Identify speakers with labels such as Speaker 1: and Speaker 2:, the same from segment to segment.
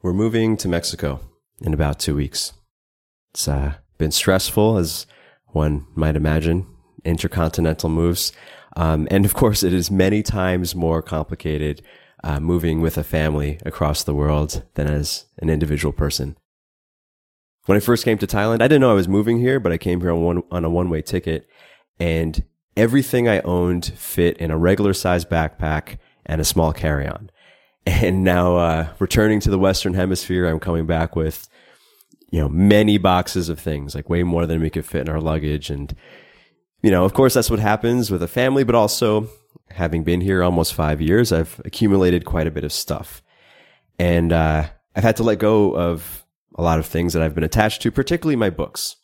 Speaker 1: We're moving to Mexico in about two weeks. It's uh, been stressful, as one might imagine, intercontinental moves. Um, and of course, it is many times more complicated uh, moving with a family across the world than as an individual person. When I first came to Thailand, I didn't know I was moving here, but I came here on, one, on a one way ticket, and everything I owned fit in a regular sized backpack and a small carry on. And now, uh, returning to the Western Hemisphere, I'm coming back with, you know, many boxes of things, like way more than we could fit in our luggage. And, you know, of course, that's what happens with a family, but also having been here almost five years, I've accumulated quite a bit of stuff. And, uh, I've had to let go of a lot of things that I've been attached to, particularly my books.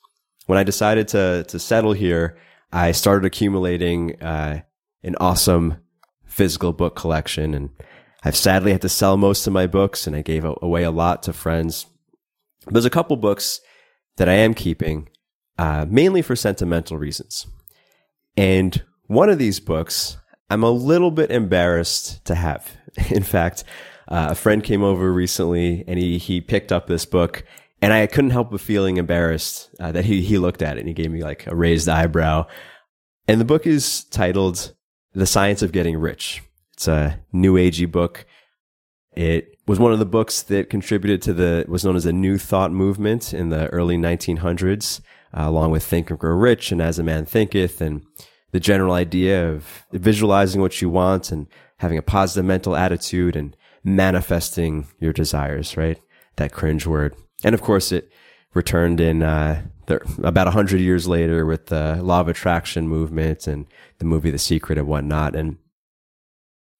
Speaker 1: When I decided to, to settle here, I started accumulating, uh, an awesome physical book collection and I've sadly had to sell most of my books and I gave away a lot to friends. There's a couple books that I am keeping, uh, mainly for sentimental reasons. And one of these books, I'm a little bit embarrassed to have. In fact, uh, a friend came over recently and he, he picked up this book and I couldn't help but feeling embarrassed uh, that he, he looked at it and he gave me like a raised eyebrow. And the book is titled The Science of Getting Rich. It's a new agey book. It was one of the books that contributed to the was known as a New Thought movement in the early 1900s, uh, along with Think and Grow Rich and As a Man Thinketh, and the general idea of visualizing what you want and having a positive mental attitude and manifesting your desires. Right, that cringe word. And of course, it returned in uh, the, about hundred years later with the Law of Attraction movement and the movie The Secret and whatnot. And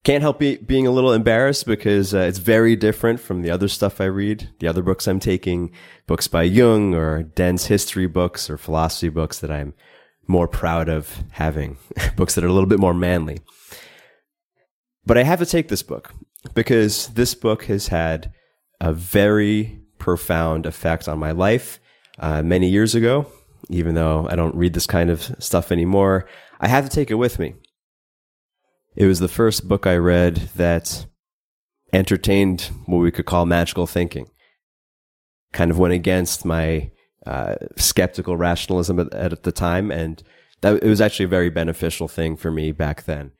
Speaker 1: can't help be, being a little embarrassed because uh, it's very different from the other stuff I read, the other books I'm taking, books by Jung or dense history books or philosophy books that I'm more proud of having, books that are a little bit more manly. But I have to take this book because this book has had a very profound effect on my life uh, many years ago. Even though I don't read this kind of stuff anymore, I have to take it with me it was the first book I read that entertained what we could call magical thinking. Kind of went against my uh, skeptical rationalism at, at, the time, and that it was actually a very beneficial thing for me back then.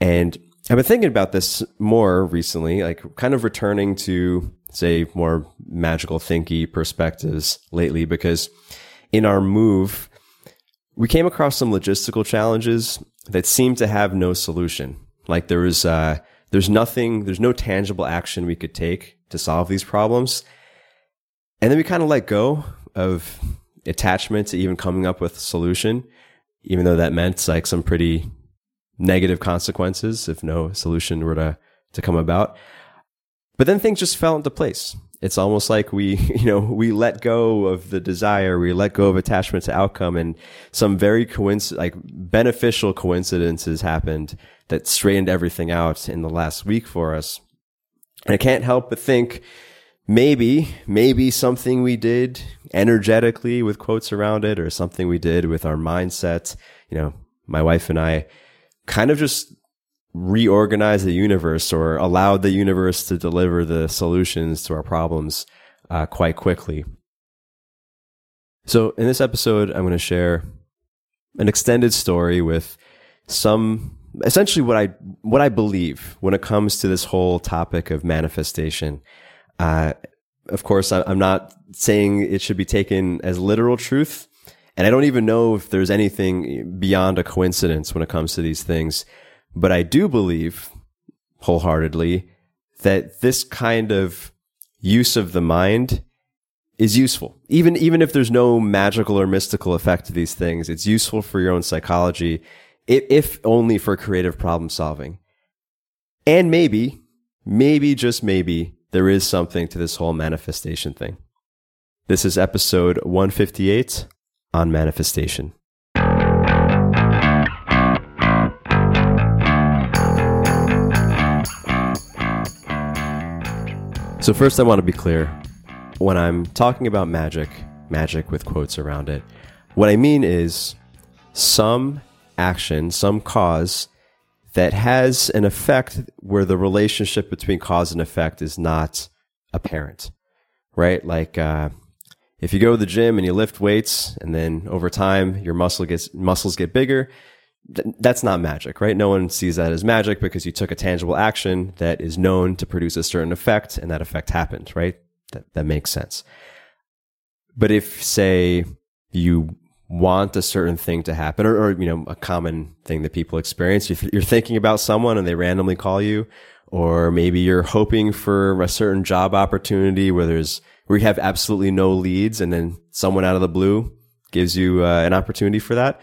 Speaker 1: And I've been thinking about this more recently, like kind of returning to say more magical thinky perspectives lately, because in our move, we came across some logistical challenges that seemed to have no solution. Like there was, uh, there's nothing, there's no tangible action we could take to solve these problems. And then we kind of let go of attachment to even coming up with a solution, even though that meant like some pretty negative consequences if no solution were to, to come about. But then things just fell into place. It's almost like we, you know, we let go of the desire, we let go of attachment to outcome and some very coinc- like beneficial coincidences happened that straightened everything out in the last week for us. And I can't help but think maybe, maybe something we did energetically with quotes around it or something we did with our mindset, you know, my wife and I kind of just reorganize the universe or allow the universe to deliver the solutions to our problems uh, quite quickly. So, in this episode, I'm going to share an extended story with some essentially what I what I believe when it comes to this whole topic of manifestation. Uh, of course, I'm not saying it should be taken as literal truth, and I don't even know if there's anything beyond a coincidence when it comes to these things. But I do believe wholeheartedly that this kind of use of the mind is useful. Even, even if there's no magical or mystical effect to these things, it's useful for your own psychology, if, if only for creative problem solving. And maybe, maybe, just maybe, there is something to this whole manifestation thing. This is episode 158 on manifestation. So, first, I want to be clear when I'm talking about magic, magic with quotes around it, what I mean is some action, some cause that has an effect where the relationship between cause and effect is not apparent, right? Like, uh, if you go to the gym and you lift weights and then over time your muscle gets, muscles get bigger, th- that's not magic, right? No one sees that as magic because you took a tangible action that is known to produce a certain effect and that effect happened, right? That, that makes sense. But if, say, you want a certain thing to happen or, or, you know, a common thing that people experience, you're thinking about someone and they randomly call you, or maybe you're hoping for a certain job opportunity where there's, where you have absolutely no leads and then someone out of the blue gives you uh, an opportunity for that.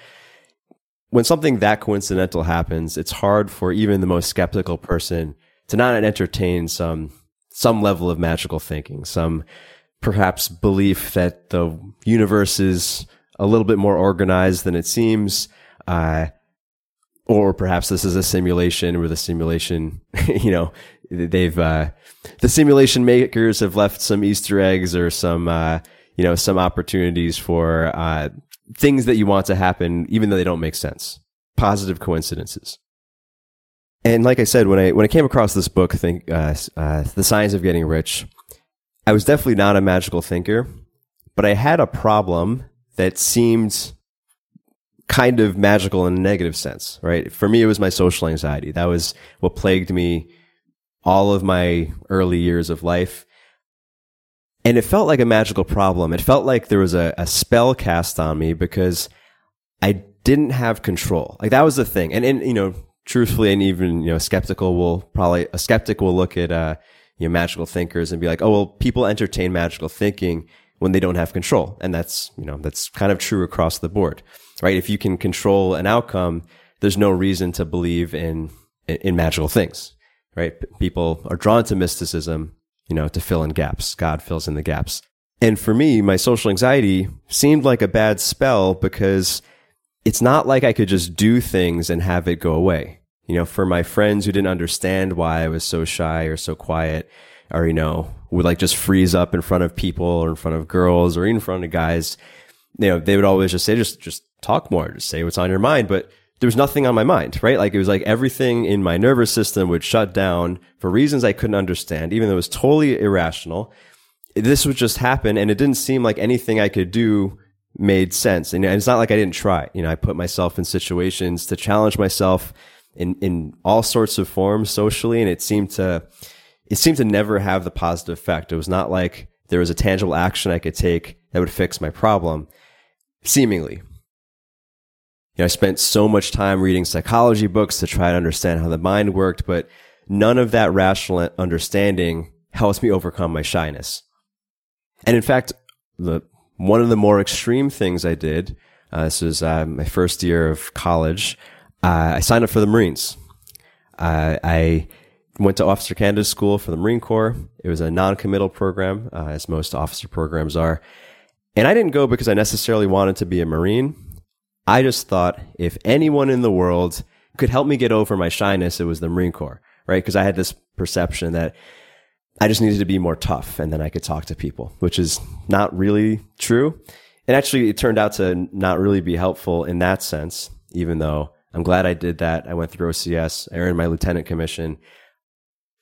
Speaker 1: When something that coincidental happens, it's hard for even the most skeptical person to not entertain some, some level of magical thinking, some perhaps belief that the universe is a little bit more organized than it seems. Uh, or perhaps this is a simulation where the simulation, you know, they've, uh, the simulation makers have left some Easter eggs or some, uh, you know, some opportunities for, uh, things that you want to happen, even though they don't make sense. Positive coincidences. And like I said, when I, when I came across this book, think, uh, uh, The Science of Getting Rich, I was definitely not a magical thinker, but I had a problem that seemed kind of magical in a negative sense, right? For me, it was my social anxiety. That was what plagued me all of my early years of life. And it felt like a magical problem. It felt like there was a, a spell cast on me because I didn't have control. Like that was the thing. And, and, you know, truthfully, and even, you know, skeptical will probably, a skeptic will look at, uh, you know, magical thinkers and be like, oh, well, people entertain magical thinking when they don't have control. And that's, you know, that's kind of true across the board, right? If you can control an outcome, there's no reason to believe in, in magical things, right? People are drawn to mysticism, you know, to fill in gaps. God fills in the gaps. And for me, my social anxiety seemed like a bad spell because it's not like I could just do things and have it go away you know, for my friends who didn't understand why I was so shy or so quiet, or, you know, would like just freeze up in front of people or in front of girls or in front of guys, you know, they would always just say, just, just talk more, just say what's on your mind. But there was nothing on my mind, right? Like it was like everything in my nervous system would shut down for reasons I couldn't understand, even though it was totally irrational. This would just happen. And it didn't seem like anything I could do made sense. And it's not like I didn't try. You know, I put myself in situations to challenge myself in in all sorts of forms socially, and it seemed to it seemed to never have the positive effect. It was not like there was a tangible action I could take that would fix my problem. Seemingly, you know, I spent so much time reading psychology books to try to understand how the mind worked, but none of that rational understanding helps me overcome my shyness. And in fact, the one of the more extreme things I did, uh, this was uh, my first year of college uh, I signed up for the Marines. Uh, I went to Officer Candidate School for the Marine Corps. It was a non-committal program, uh, as most officer programs are. And I didn't go because I necessarily wanted to be a Marine. I just thought if anyone in the world could help me get over my shyness, it was the Marine Corps, right? Because I had this perception that I just needed to be more tough and then I could talk to people, which is not really true. And actually, it turned out to not really be helpful in that sense, even though I'm glad I did that. I went through OCS. I earned my lieutenant commission.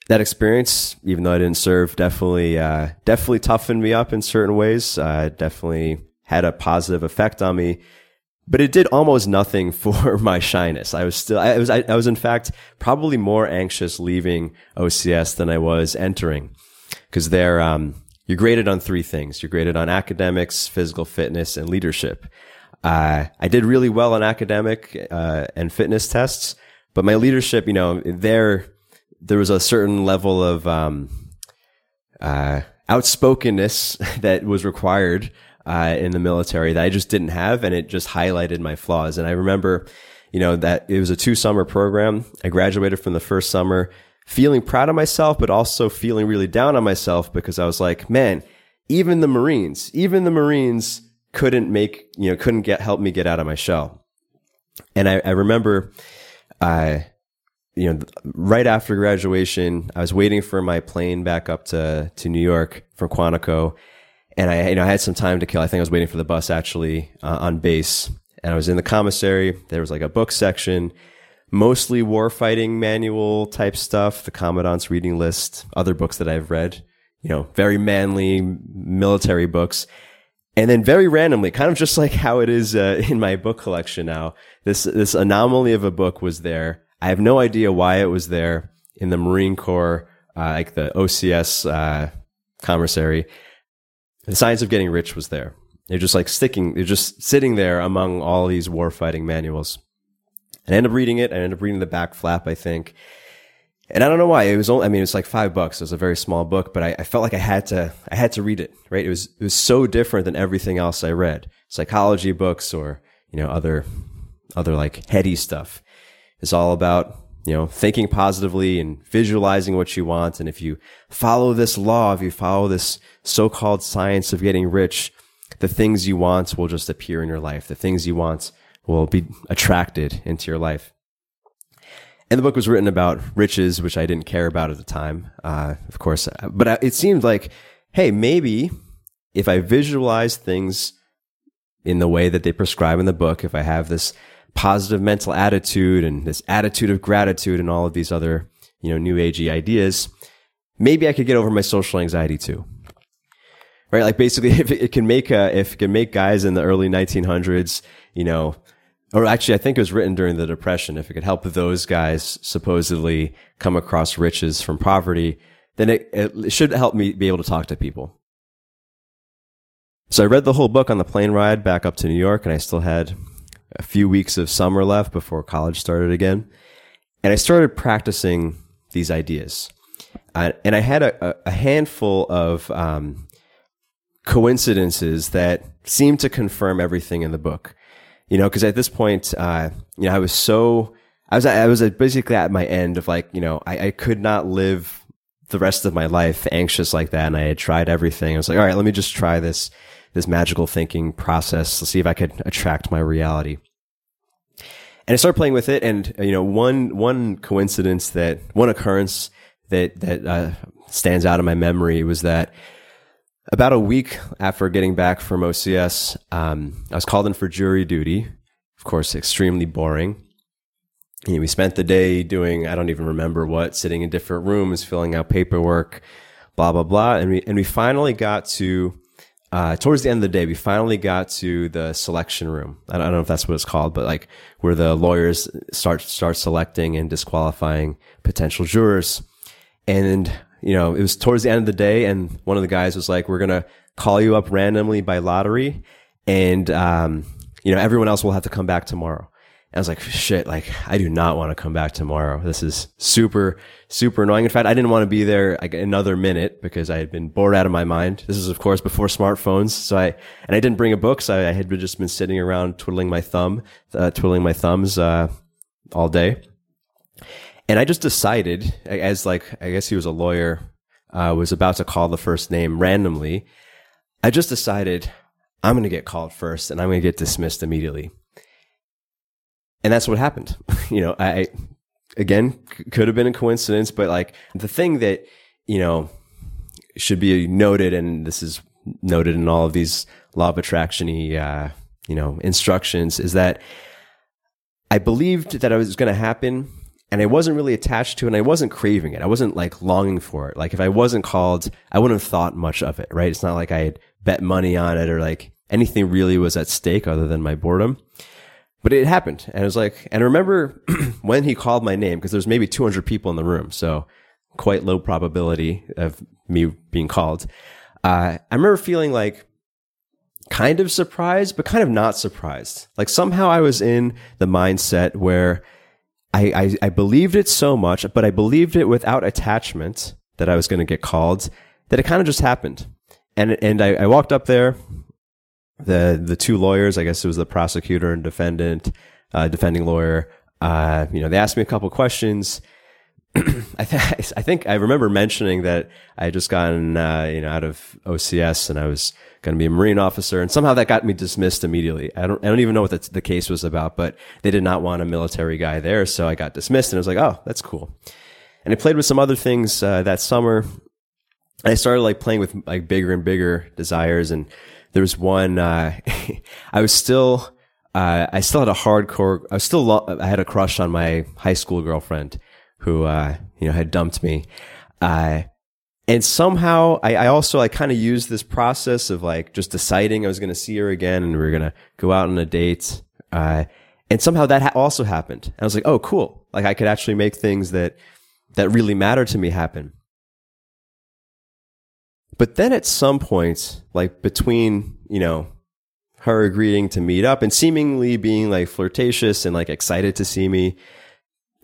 Speaker 1: That experience, even though I didn't serve, definitely, uh, definitely toughened me up in certain ways. Uh, definitely had a positive effect on me, but it did almost nothing for my shyness. I was still, I was, I, I was in fact probably more anxious leaving OCS than I was entering because there, um, you're graded on three things. You're graded on academics, physical fitness, and leadership. Uh, I did really well on academic uh, and fitness tests, but my leadership, you know, there there was a certain level of um, uh, outspokenness that was required uh, in the military that I just didn't have, and it just highlighted my flaws. And I remember, you know, that it was a two summer program. I graduated from the first summer feeling proud of myself, but also feeling really down on myself because I was like, man, even the Marines, even the Marines couldn't make, you know, couldn't get, help me get out of my shell. And I, I remember, I, you know, right after graduation, I was waiting for my plane back up to, to New York from Quantico. And I, you know, I had some time to kill. I think I was waiting for the bus actually uh, on base. And I was in the commissary. There was like a book section, mostly warfighting manual type stuff, the commandant's reading list, other books that I've read you know, very manly military books. And then very randomly, kind of just like how it is uh, in my book collection now, this, this anomaly of a book was there. I have no idea why it was there in the Marine Corps, uh, like the OCS, uh, commissary. The Science of Getting Rich was there. They're just like sticking, they're just sitting there among all these warfighting manuals. And I ended up reading it. I ended up reading the back flap, I think. And I don't know why. It was only, I mean, it was like five bucks. It was a very small book, but I, I, felt like I had to, I had to read it, right? It was, it was so different than everything else I read. Psychology books or, you know, other, other like heady stuff. It's all about, you know, thinking positively and visualizing what you want. And if you follow this law, if you follow this so-called science of getting rich, the things you want will just appear in your life. The things you want will be attracted into your life. And the book was written about riches, which I didn't care about at the time, uh, of course. But it seemed like, hey, maybe if I visualize things in the way that they prescribe in the book, if I have this positive mental attitude and this attitude of gratitude and all of these other, you know, new agey ideas, maybe I could get over my social anxiety too. Right? Like basically, if it can make, uh, if it can make guys in the early 1900s, you know, or actually, I think it was written during the Depression. If it could help those guys supposedly come across riches from poverty, then it, it should help me be able to talk to people. So I read the whole book on the plane ride back up to New York, and I still had a few weeks of summer left before college started again. And I started practicing these ideas. Uh, and I had a, a handful of um, coincidences that seemed to confirm everything in the book you know, because at this point, uh, you know, I was so, I was, I was basically at my end of like, you know, I, I could not live the rest of my life anxious like that. And I had tried everything. I was like, all right, let me just try this, this magical thinking process. Let's see if I could attract my reality. And I started playing with it. And, you know, one, one coincidence that, one occurrence that, that, uh, stands out in my memory was that about a week after getting back from OCS, um, I was called in for jury duty. Of course, extremely boring. You know, we spent the day doing, I don't even remember what, sitting in different rooms, filling out paperwork, blah, blah, blah. And we, and we finally got to, uh, towards the end of the day, we finally got to the selection room. I don't, I don't know if that's what it's called, but like where the lawyers start, start selecting and disqualifying potential jurors. And you know, it was towards the end of the day, and one of the guys was like, "We're gonna call you up randomly by lottery, and um, you know, everyone else will have to come back tomorrow." I was like, "Shit! Like, I do not want to come back tomorrow. This is super, super annoying. In fact, I didn't want to be there like another minute because I had been bored out of my mind. This is, of course, before smartphones. So I and I didn't bring a book, so I, I had just been sitting around twiddling my thumb, uh, twiddling my thumbs uh, all day." and I just decided, as like I guess he was a lawyer, uh, was about to call the first name randomly. I just decided I'm going to get called first, and I'm going to get dismissed immediately. And that's what happened. you know, I again could have been a coincidence, but like the thing that you know should be noted, and this is noted in all of these law of attraction uh, you know instructions, is that I believed that it was going to happen and I wasn't really attached to it and I wasn't craving it. I wasn't like longing for it. Like if I wasn't called, I wouldn't have thought much of it, right? It's not like I had bet money on it or like anything really was at stake other than my boredom. But it happened. And it was like, and I remember when he called my name, because there's maybe 200 people in the room. So quite low probability of me being called. Uh, I remember feeling like kind of surprised, but kind of not surprised. Like somehow I was in the mindset where I, I, I believed it so much, but I believed it without attachment that I was going to get called that it kind of just happened. And, and I, I walked up there, the, the two lawyers, I guess it was the prosecutor and defendant, uh, defending lawyer, uh, you know, they asked me a couple questions. I, th- I think I remember mentioning that I had just gotten, uh, you know, out of OCS and I was going to be a Marine officer. And somehow that got me dismissed immediately. I don't, I don't even know what the, the case was about, but they did not want a military guy there. So I got dismissed and I was like, oh, that's cool. And I played with some other things, uh, that summer. I started like playing with like bigger and bigger desires. And there was one, uh, I was still, uh, I still had a hardcore, I was still, lo- I had a crush on my high school girlfriend who, uh, you know, had dumped me. Uh, and somehow I, I also I kind of used this process of like just deciding I was going to see her again and we were going to go out on a date. Uh, and somehow that ha- also happened. And I was like, oh, cool. Like I could actually make things that, that really matter to me happen. But then at some point, like between, you know, her agreeing to meet up and seemingly being like flirtatious and like excited to see me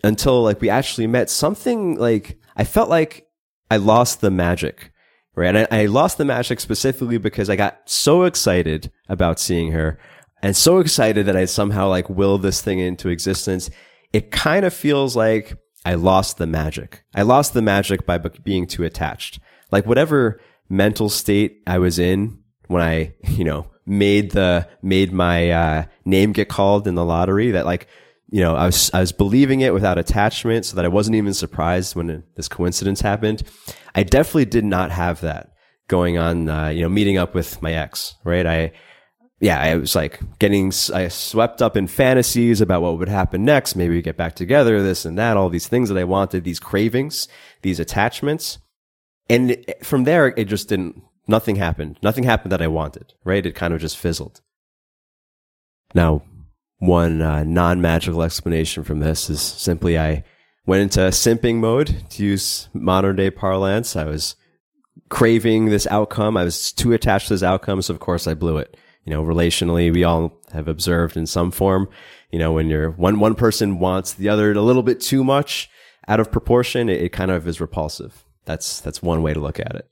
Speaker 1: until like we actually met, something like I felt like I lost the magic. Right. And I, I lost the magic specifically because I got so excited about seeing her and so excited that I somehow like will this thing into existence. It kind of feels like I lost the magic. I lost the magic by being too attached. Like whatever mental state I was in when I, you know, made the, made my, uh, name get called in the lottery that like, you know, I was, I was believing it without attachment so that I wasn't even surprised when this coincidence happened. I definitely did not have that going on, uh, you know, meeting up with my ex, right? I, yeah, I was like getting, I swept up in fantasies about what would happen next. Maybe we get back together, this and that, all these things that I wanted, these cravings, these attachments. And from there, it just didn't, nothing happened. Nothing happened that I wanted, right? It kind of just fizzled. Now, one uh, non magical explanation from this is simply I went into simping mode to use modern day parlance. I was craving this outcome. I was too attached to this outcome. So of course I blew it. You know, relationally, we all have observed in some form, you know, when you're one, one person wants the other a little bit too much out of proportion, it, it kind of is repulsive. That's, that's one way to look at it.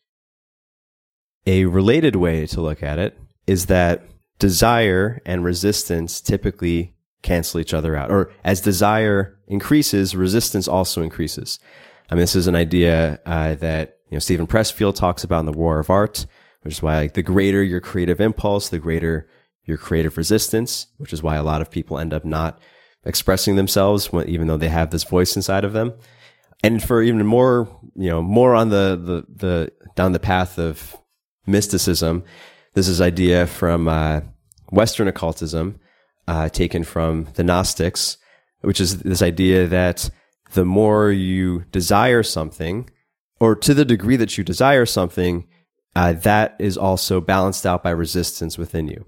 Speaker 1: A related way to look at it is that desire and resistance typically cancel each other out. Or as desire increases, resistance also increases. I mean, this is an idea uh, that you know Steven Pressfield talks about in the War of Art, which is why like the greater your creative impulse, the greater your creative resistance, which is why a lot of people end up not expressing themselves, even though they have this voice inside of them. And for even more, you know, more on the the, the down the path of mysticism, this is idea from uh, Western occultism, uh, taken from the Gnostics, which is this idea that the more you desire something, or to the degree that you desire something, uh, that is also balanced out by resistance within you,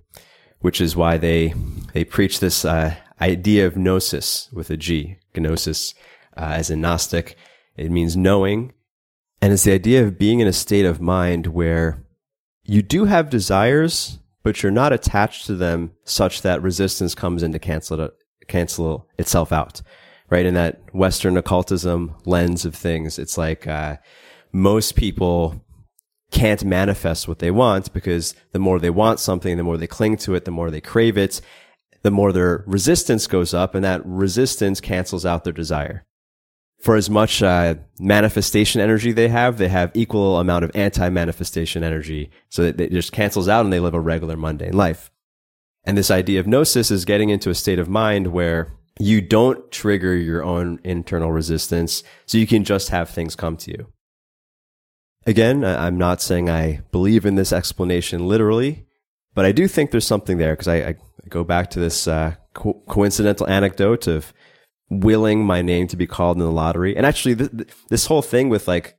Speaker 1: which is why they they preach this uh, idea of gnosis with a G, gnosis, uh, as a Gnostic. It means knowing, and it's the idea of being in a state of mind where you do have desires, but you're not attached to them such that resistance comes in to cancel it, cancel itself out. Right. In that Western occultism lens of things, it's like, uh, most people can't manifest what they want because the more they want something, the more they cling to it, the more they crave it, the more their resistance goes up and that resistance cancels out their desire for as much uh, manifestation energy they have, they have equal amount of anti-manifestation energy. So that it just cancels out and they live a regular mundane life. And this idea of gnosis is getting into a state of mind where you don't trigger your own internal resistance. So you can just have things come to you. Again, I'm not saying I believe in this explanation literally, but I do think there's something there because I, I, go back to this uh, co- coincidental anecdote of willing my name to be called in the lottery. And actually, th- th- this whole thing with like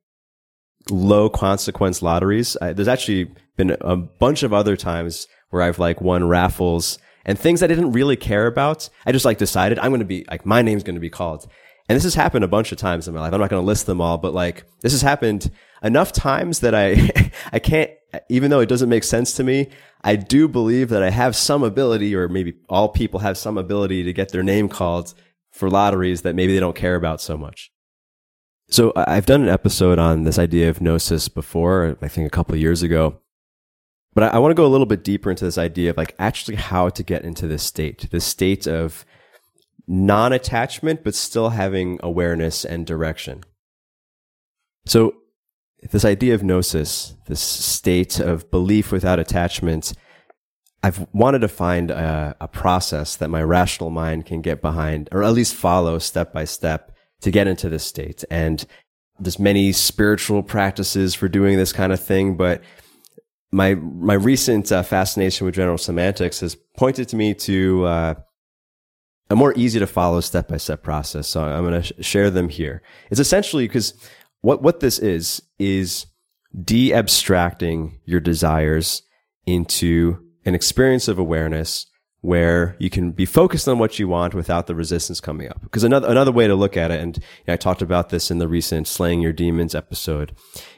Speaker 1: low consequence lotteries, I, there's actually been a bunch of other times where I've like won raffles and things I didn't really care about. I just like decided I'm going to be like, my name's going to be called. And this has happened a bunch of times in my life. I'm not going to list them all, but like this has happened enough times that I, I can't, even though it doesn't make sense to me, I do believe that I have some ability or maybe all people have some ability to get their name called for lotteries that maybe they don't care about so much. So I've done an episode on this idea of gnosis before, I think a couple of years ago. But I, want to go a little bit deeper into this idea of like actually how to get into this state, this state of non-attachment, but still having awareness and direction. So this idea of gnosis, this state of belief without attachment, I've wanted to find a, a, process that my rational mind can get behind, or at least follow step by step to get into this state. And there's many spiritual practices for doing this kind of thing, but my my recent uh, fascination with general semantics has pointed to me to uh, a more easy to follow step by step process. So I'm going to sh- share them here. It's essentially because what what this is is de abstracting your desires into an experience of awareness where you can be focused on what you want without the resistance coming up. Because another, another way to look at it, and you know, I talked about this in the recent Slaying Your Demons episode,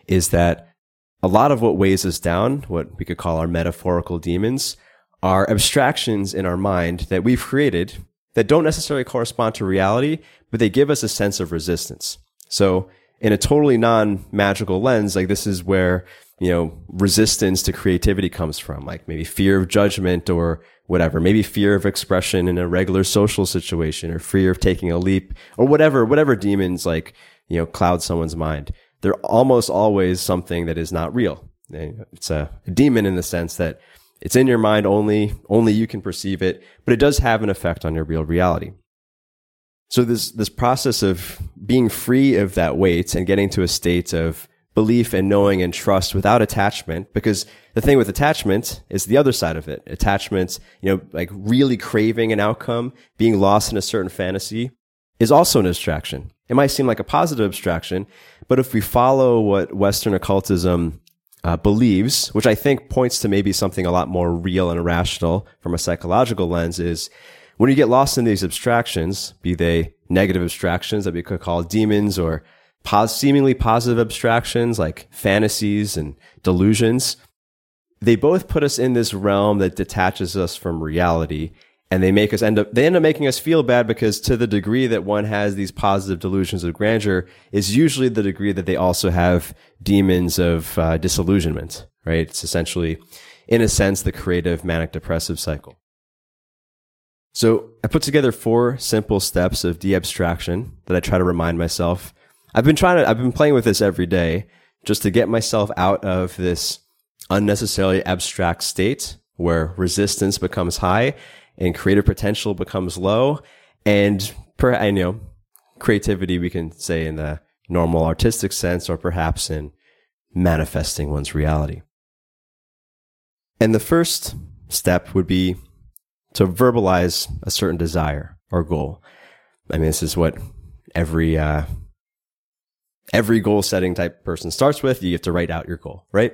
Speaker 1: is that a lot of what weighs us down, what we could call our metaphorical demons, are abstractions in our mind that we've created that don't necessarily correspond to reality, but they give us a sense of resistance. So in a totally non-magical lens, like this is where, you know, resistance to creativity comes from, like maybe fear of judgment or whatever, maybe fear of expression in a regular social situation or fear of taking a leap or whatever, whatever demons like, you know, cloud someone's mind. They're almost always something that is not real. It's a demon in the sense that it's in your mind only, only you can perceive it, but it does have an effect on your real reality. So this, this process of being free of that weight and getting to a state of belief and knowing and trust without attachment, because the thing with attachment is the other side of it. Attachment, you know, like really craving an outcome, being lost in a certain fantasy is also an abstraction. It might seem like a positive abstraction, but if we follow what Western occultism uh, believes, which I think points to maybe something a lot more real and rational from a psychological lens, is when you get lost in these abstractions, be they negative abstractions that we could call demons or pos- seemingly positive abstractions like fantasies and delusions, they both put us in this realm that detaches us from reality and they make us end up they end up making us feel bad because to the degree that one has these positive delusions of grandeur is usually the degree that they also have demons of uh, disillusionment right it's essentially in a sense the creative manic depressive cycle so I put together four simple steps of de-abstraction that I try to remind myself. I've been trying to, I've been playing with this every day just to get myself out of this unnecessarily abstract state where resistance becomes high and creative potential becomes low. And per, I know creativity, we can say in the normal artistic sense or perhaps in manifesting one's reality. And the first step would be to verbalize a certain desire or goal. I mean, this is what every uh, every goal setting type person starts with. You have to write out your goal, right?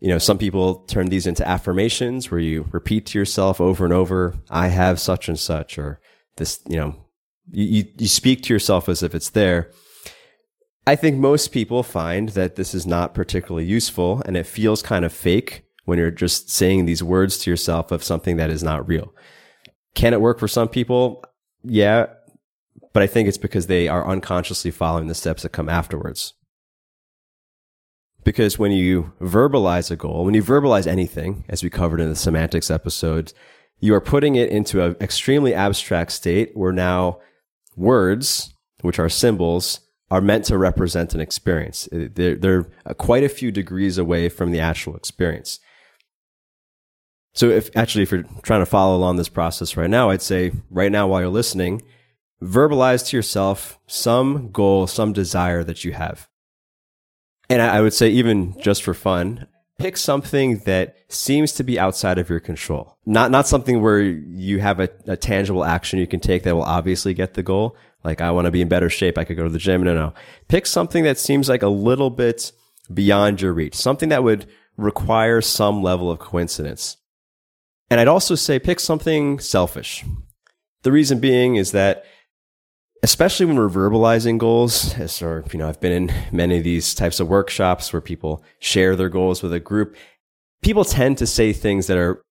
Speaker 1: You know, some people turn these into affirmations where you repeat to yourself over and over, "I have such and such," or this. You know, you you speak to yourself as if it's there. I think most people find that this is not particularly useful, and it feels kind of fake when you're just saying these words to yourself of something that is not real. Can it work for some people? Yeah. But I think it's because they are unconsciously following the steps that come afterwards. Because when you verbalize a goal, when you verbalize anything, as we covered in the semantics episode, you are putting it into an extremely abstract state where now words, which are symbols, are meant to represent an experience. They're, they're quite a few degrees away from the actual experience. So if actually, if you're trying to follow along this process right now, I'd say right now while you're listening, verbalize to yourself some goal, some desire that you have. And I would say even just for fun, pick something that seems to be outside of your control. Not, not something where you have a, a tangible action you can take that will obviously get the goal. Like, I want to be in better shape. I could go to the gym. No, no. Pick something that seems like a little bit beyond your reach, something that would require some level of coincidence. And I'd also say pick something selfish. The reason being is that especially when we're verbalizing goals, as or you know, I've been in many of these types of workshops where people share their goals with a group. People tend to say things that are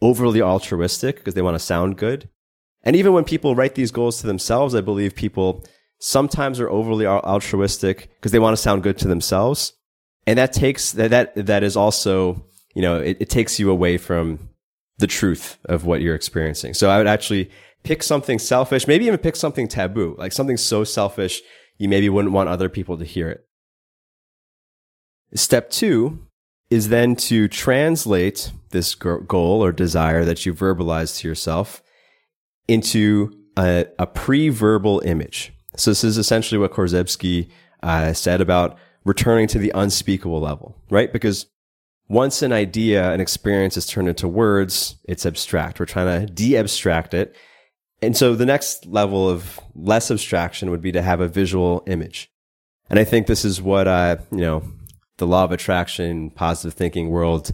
Speaker 1: overly altruistic because they want to sound good. And even when people write these goals to themselves, I believe people sometimes are overly altruistic because they want to sound good to themselves. And that takes that that that is also, you know, it, it takes you away from the truth of what you're experiencing. So I would actually pick something selfish, maybe even pick something taboo, like something so selfish you maybe wouldn't want other people to hear it. Step two is then to translate this goal or desire that you verbalize to yourself into a, a pre-verbal image. So this is essentially what Korzybski uh, said about returning to the unspeakable level, right? Because once an idea, an experience is turned into words, it's abstract. We're trying to de-abstract it. And so the next level of less abstraction would be to have a visual image. And I think this is what, uh, you know, the law of attraction, positive thinking world,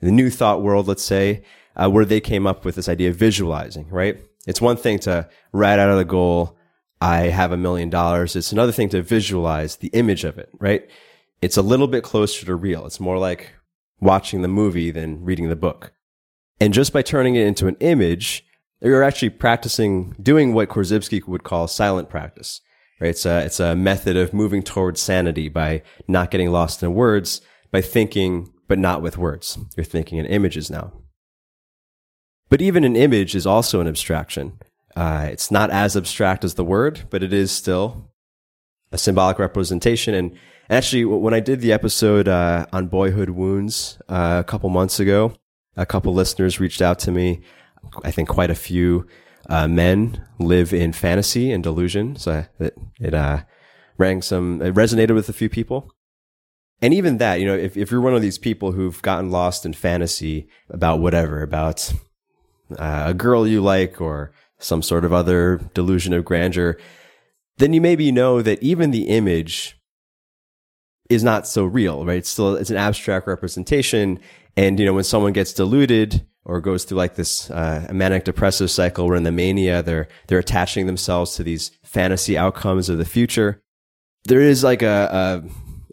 Speaker 1: the new thought world, let's say, uh, where they came up with this idea of visualizing, right? It's one thing to write out of the goal, I have a million dollars. It's another thing to visualize the image of it, right? It's a little bit closer to real. It's more like watching the movie than reading the book. And just by turning it into an image, you're actually practicing doing what Korzybski would call silent practice, right? It's a, it's a method of moving towards sanity by not getting lost in words, by thinking, but not with words. You're thinking in images now. But even an image is also an abstraction. Uh, it's not as abstract as the word, but it is still a symbolic representation. And actually, when I did the episode uh, on boyhood wounds uh, a couple months ago, a couple listeners reached out to me. I think quite a few uh, men live in fantasy and delusion. So it, it uh, rang some, it resonated with a few people. And even that, you know, if, if you're one of these people who've gotten lost in fantasy about whatever, about uh, a girl you like or some sort of other delusion of grandeur, then you maybe know that even the image is not so real, right? It's still, it's an abstract representation. And, you know, when someone gets deluded or goes through like this, uh, manic depressive cycle where in the mania, they're, they're attaching themselves to these fantasy outcomes of the future. There is like a,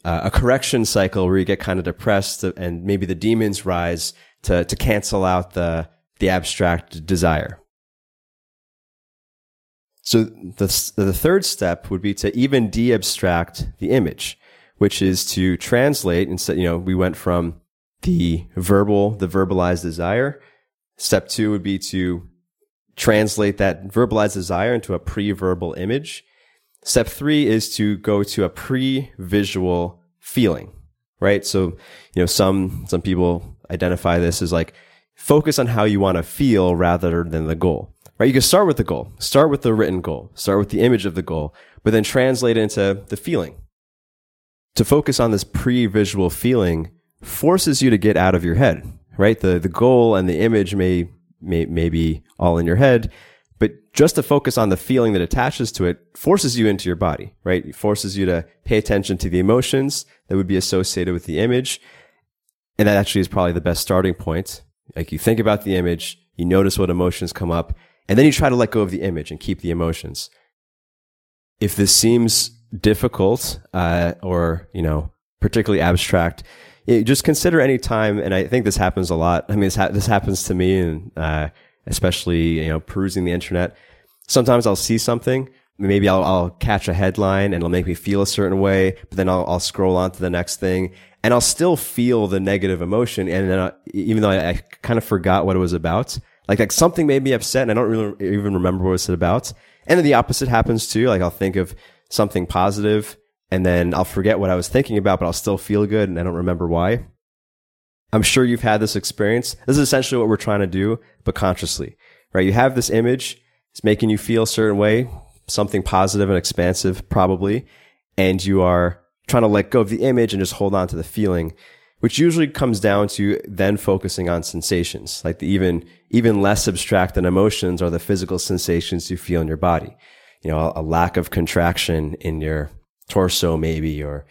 Speaker 1: a, a correction cycle where you get kind of depressed and maybe the demons rise to, to cancel out the, the abstract desire. So the, the third step would be to even de-abstract the image, which is to translate instead, you know, we went from the verbal, the verbalized desire. Step two would be to translate that verbalized desire into a pre-verbal image. Step three is to go to a pre-visual feeling, right? So, you know, some, some people identify this as like focus on how you want to feel rather than the goal, right? You can start with the goal, start with the written goal, start with the image of the goal, but then translate it into the feeling. To focus on this pre-visual feeling forces you to get out of your head, right? The, the goal and the image may, may, may be all in your head, but just to focus on the feeling that attaches to it forces you into your body, right? It forces you to pay attention to the emotions that would be associated with the image. And that actually is probably the best starting point like you think about the image, you notice what emotions come up, and then you try to let go of the image and keep the emotions. If this seems difficult uh, or you know particularly abstract, just consider any time. And I think this happens a lot. I mean, this, ha- this happens to me, and uh, especially you know perusing the internet. Sometimes I'll see something. Maybe I'll, I'll catch a headline and it'll make me feel a certain way, but then I'll, I'll scroll on to the next thing and I'll still feel the negative emotion. And then I, even though I, I, kind of forgot what it was about, like, like something made me upset and I don't really even remember what it was about. And then the opposite happens too. Like I'll think of something positive and then I'll forget what I was thinking about, but I'll still feel good and I don't remember why. I'm sure you've had this experience. This is essentially what we're trying to do, but consciously, right? You have this image. It's making you feel a certain way, something positive and expansive, probably. And you are trying to let go of the image and just hold on to the feeling, which usually comes down to then focusing on sensations, like the even, even less abstract than emotions are the physical sensations you feel in your body. You know, a, a lack of contraction in your torso maybe, or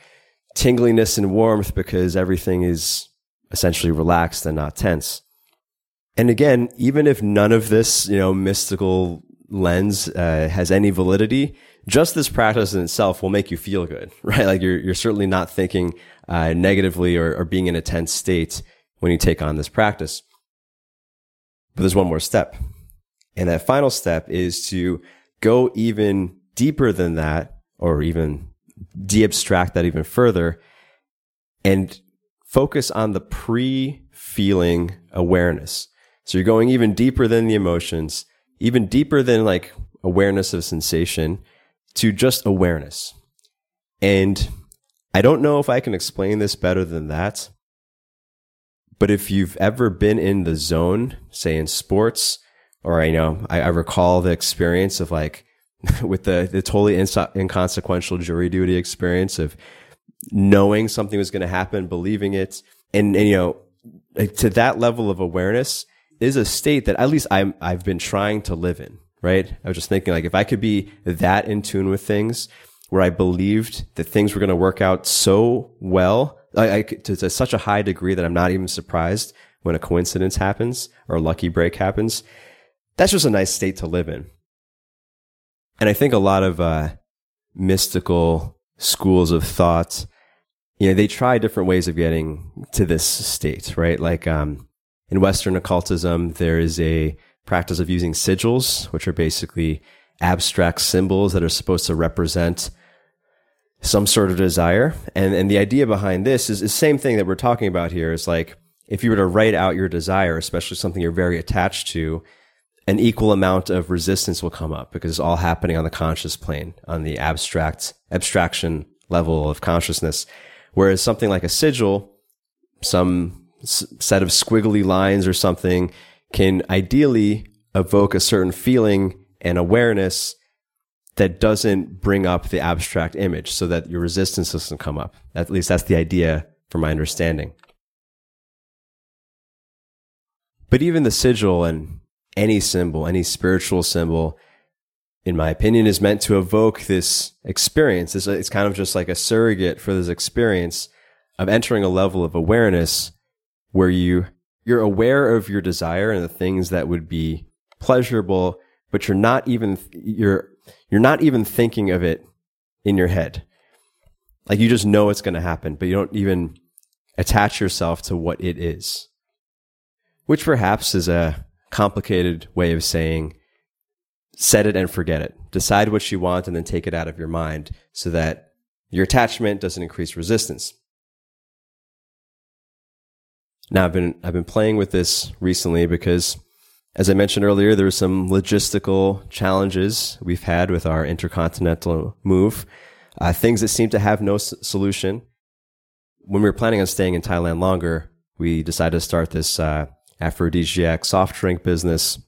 Speaker 1: tingliness and warmth because everything is essentially relaxed and not tense. And again, even if none of this, you know, mystical lens uh, has any validity, just this practice in itself will make you feel good, right? Like you're, you're certainly not thinking uh, negatively or, or being in a tense state when you take on this practice. But there's one more step. And that final step is to go even deeper than that, or even de-abstract that even further and focus on the pre-feeling awareness. So you're going even deeper than the emotions, even deeper than like awareness of sensation to just awareness. And I don't know if I can explain this better than that. But if you've ever been in the zone, say in sports, or I know, I, I recall the experience of like with the, the totally inconsequential jury duty experience of knowing something was going to happen, believing it. And, and, you know, like to that level of awareness is a state that at least I'm, I've been trying to live in right? I was just thinking like if I could be that in tune with things where I believed that things were going to work out so well, I, I, to, to such a high degree that I'm not even surprised when a coincidence happens or a lucky break happens. That's just a nice state to live in. And I think a lot of uh, mystical schools of thought, you know, they try different ways of getting to this state, right? Like um, in Western occultism, there is a practice of using sigils, which are basically abstract symbols that are supposed to represent some sort of desire. And, and the idea behind this is the same thing that we're talking about here is like, if you were to write out your desire, especially something you're very attached to, an equal amount of resistance will come up because it's all happening on the conscious plane, on the abstract abstraction level of consciousness. Whereas something like a sigil, some s- set of squiggly lines or something can ideally evoke a certain feeling and awareness that doesn't bring up the abstract image so that your resistance doesn't come up. At least that's the idea from my understanding. But even the sigil and any symbol, any spiritual symbol, in my opinion, is meant to evoke this experience. It's, it's kind of just like a surrogate for this experience of entering a level of awareness where you, you're aware of your desire and the things that would be pleasurable, but you're not even, you're, you're not even thinking of it in your head. Like you just know it's going to happen, but you don't even attach yourself to what it is, which perhaps is a complicated way of saying set it and forget it. Decide what you want and then take it out of your mind so that your attachment doesn't increase resistance. Now I've been I've been playing with this recently because as I mentioned earlier, there were some logistical challenges we've had with our intercontinental move, uh, things that seem to have no s- solution. When we were planning on staying in Thailand longer, we decided to start this uh, aphrodisiac soft drink business.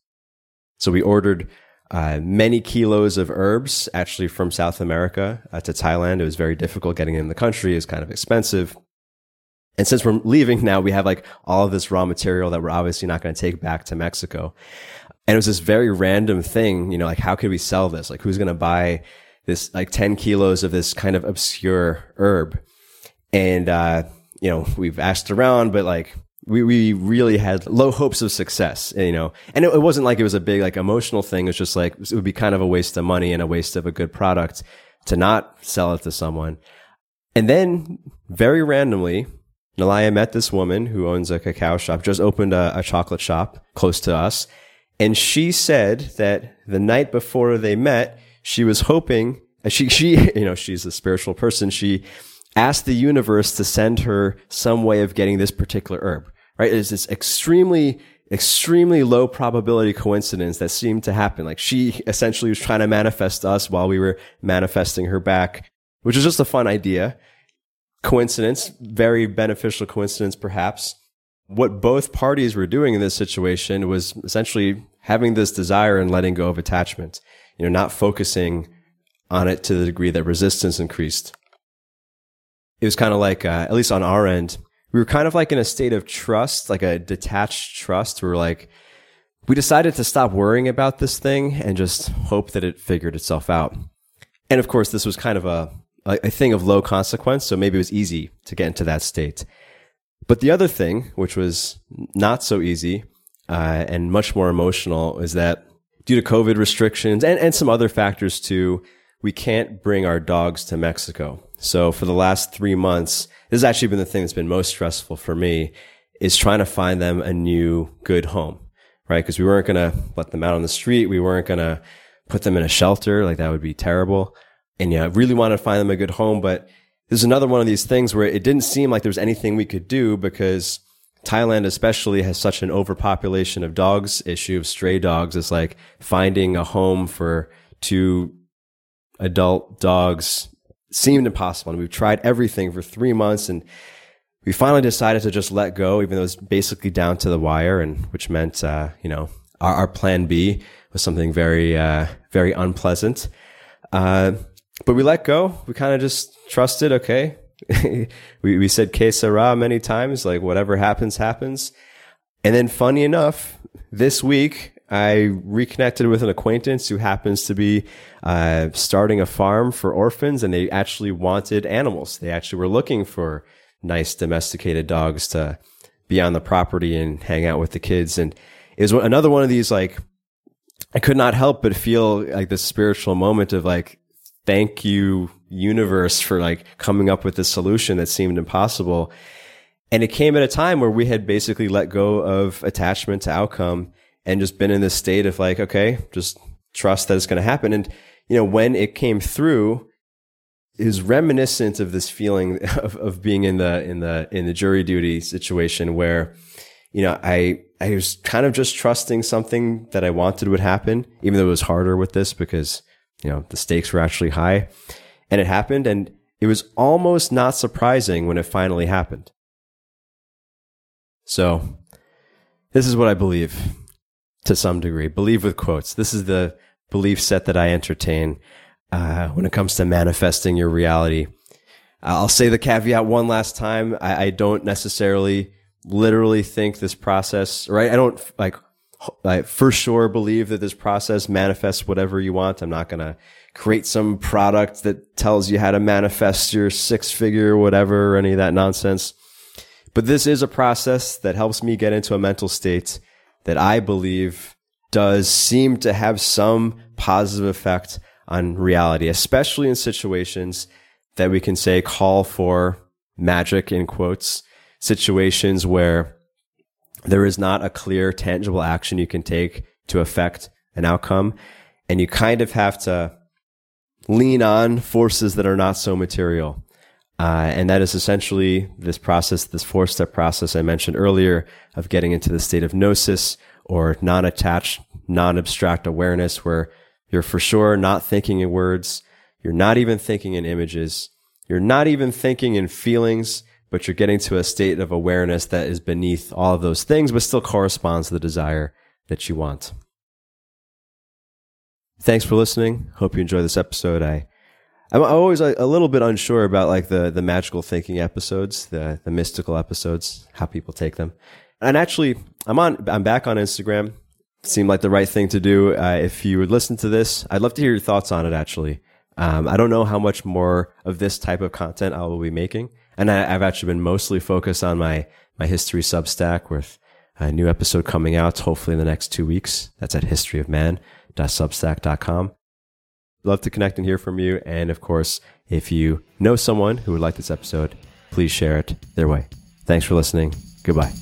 Speaker 1: So we ordered uh, many kilos of herbs actually from South America uh, to Thailand. It was very difficult getting in the country. It was kind of expensive. And since we're leaving now, we have like all of this raw material that we're obviously not going to take back to Mexico. And it was this very random thing, you know, like how could we sell this? Like who's going to buy this like 10 kilos of this kind of obscure herb? And, uh, you know, we've asked around, but like we, we really had low hopes of success, you know, and it, it wasn't like it was a big like emotional thing. It was just like, it would be kind of a waste of money and a waste of a good product to not sell it to someone. And then very randomly, Nalaya met this woman who owns a cacao shop, just opened a, a, chocolate shop close to us. And she said that the night before they met, she was hoping, uh, she, she, you know, she's a spiritual person. She asked the universe to send her some way of getting this particular herb, right? It's this extremely, extremely low probability coincidence that seemed to happen. Like she essentially was trying to manifest us while we were manifesting her back, which is just a fun idea coincidence, very beneficial coincidence, perhaps. What both parties were doing in this situation was essentially having this desire and letting go of attachment, you know, not focusing on it to the degree that resistance increased. It was kind of like, uh, at least on our end, we were kind of like in a state of trust, like a detached trust. We were like, we decided to stop worrying about this thing and just hope that it figured itself out. And of course, this was kind of a a, thing of low consequence. So maybe it was easy to get into that state. But the other thing, which was not so easy uh, and much more emotional, is that due to COVID restrictions and, and some other factors too, we can't bring our dogs to Mexico. So for the last three months, this has actually been the thing that's been most stressful for me is trying to find them a new good home, right? Because we weren't going to let them out on the street. We weren't going to put them in a shelter. Like that would be terrible and yeah, I really wanted to find them a good home. But there's another one of these things where it didn't seem like there was anything we could do because Thailand especially has such an overpopulation of dogs issue of stray dogs. It's like finding a home for two adult dogs seemed impossible. And we've tried everything for three months and we finally decided to just let go, even though it was basically down to the wire and which meant, uh, you know, our, our, plan B was something very, uh, very unpleasant. Uh, but we let go. We kind of just trusted. Okay. we, we said que sera many times, like whatever happens, happens. And then funny enough, this week, I reconnected with an acquaintance who happens to be uh, starting a farm for orphans, and they actually wanted animals. They actually were looking for nice domesticated dogs to be on the property and hang out with the kids. And it was another one of these like I could not help but feel like this spiritual moment of like, thank you, universe, for like coming up with this solution that seemed impossible. And it came at a time where we had basically let go of attachment to outcome and just been in this state of like, okay, just trust that it's going to happen. And, you know, when it came through, is reminiscent of this feeling of, of being in the in the in the jury duty situation where you know i i was kind of just trusting something that i wanted would happen even though it was harder with this because you know the stakes were actually high. And it happened and it was almost not surprising when it finally happened. So this is what i believe to some degree believe with quotes this is the belief set that i entertain uh, when it comes to manifesting your reality. I'll say the caveat one last time. I, I don't necessarily literally think this process, right? I don't like, I for sure believe that this process manifests whatever you want. I'm not going to create some product that tells you how to manifest your six figure, whatever, or any of that nonsense. But this is a process that helps me get into a mental state that I believe does seem to have some positive effect on reality, especially in situations that we can say call for magic in quotes, situations where there is not a clear, tangible action you can take to affect an outcome. And you kind of have to lean on forces that are not so material. Uh, and that is essentially this process, this four step process I mentioned earlier of getting into the state of gnosis or non attached, non abstract awareness where you're for sure not thinking in words. You're not even thinking in images. You're not even thinking in feelings, but you're getting to a state of awareness that is beneath all of those things, but still corresponds to the desire that you want. Thanks for listening. Hope you enjoy this episode. I, I'm always a, little bit unsure about like the, the magical thinking episodes, the, the mystical episodes, how people take them. And actually, I'm on, I'm back on Instagram seemed like the right thing to do. Uh, if you would listen to this, I'd love to hear your thoughts on it. Actually, um, I don't know how much more of this type of content I will be making, and I, have actually been mostly focused on my my history Substack with a new episode coming out hopefully in the next two weeks. That's at historyofman.substack.com. Love to connect and hear from you, and of course, if you know someone who would like this episode, please share it their way. Thanks for listening. Goodbye.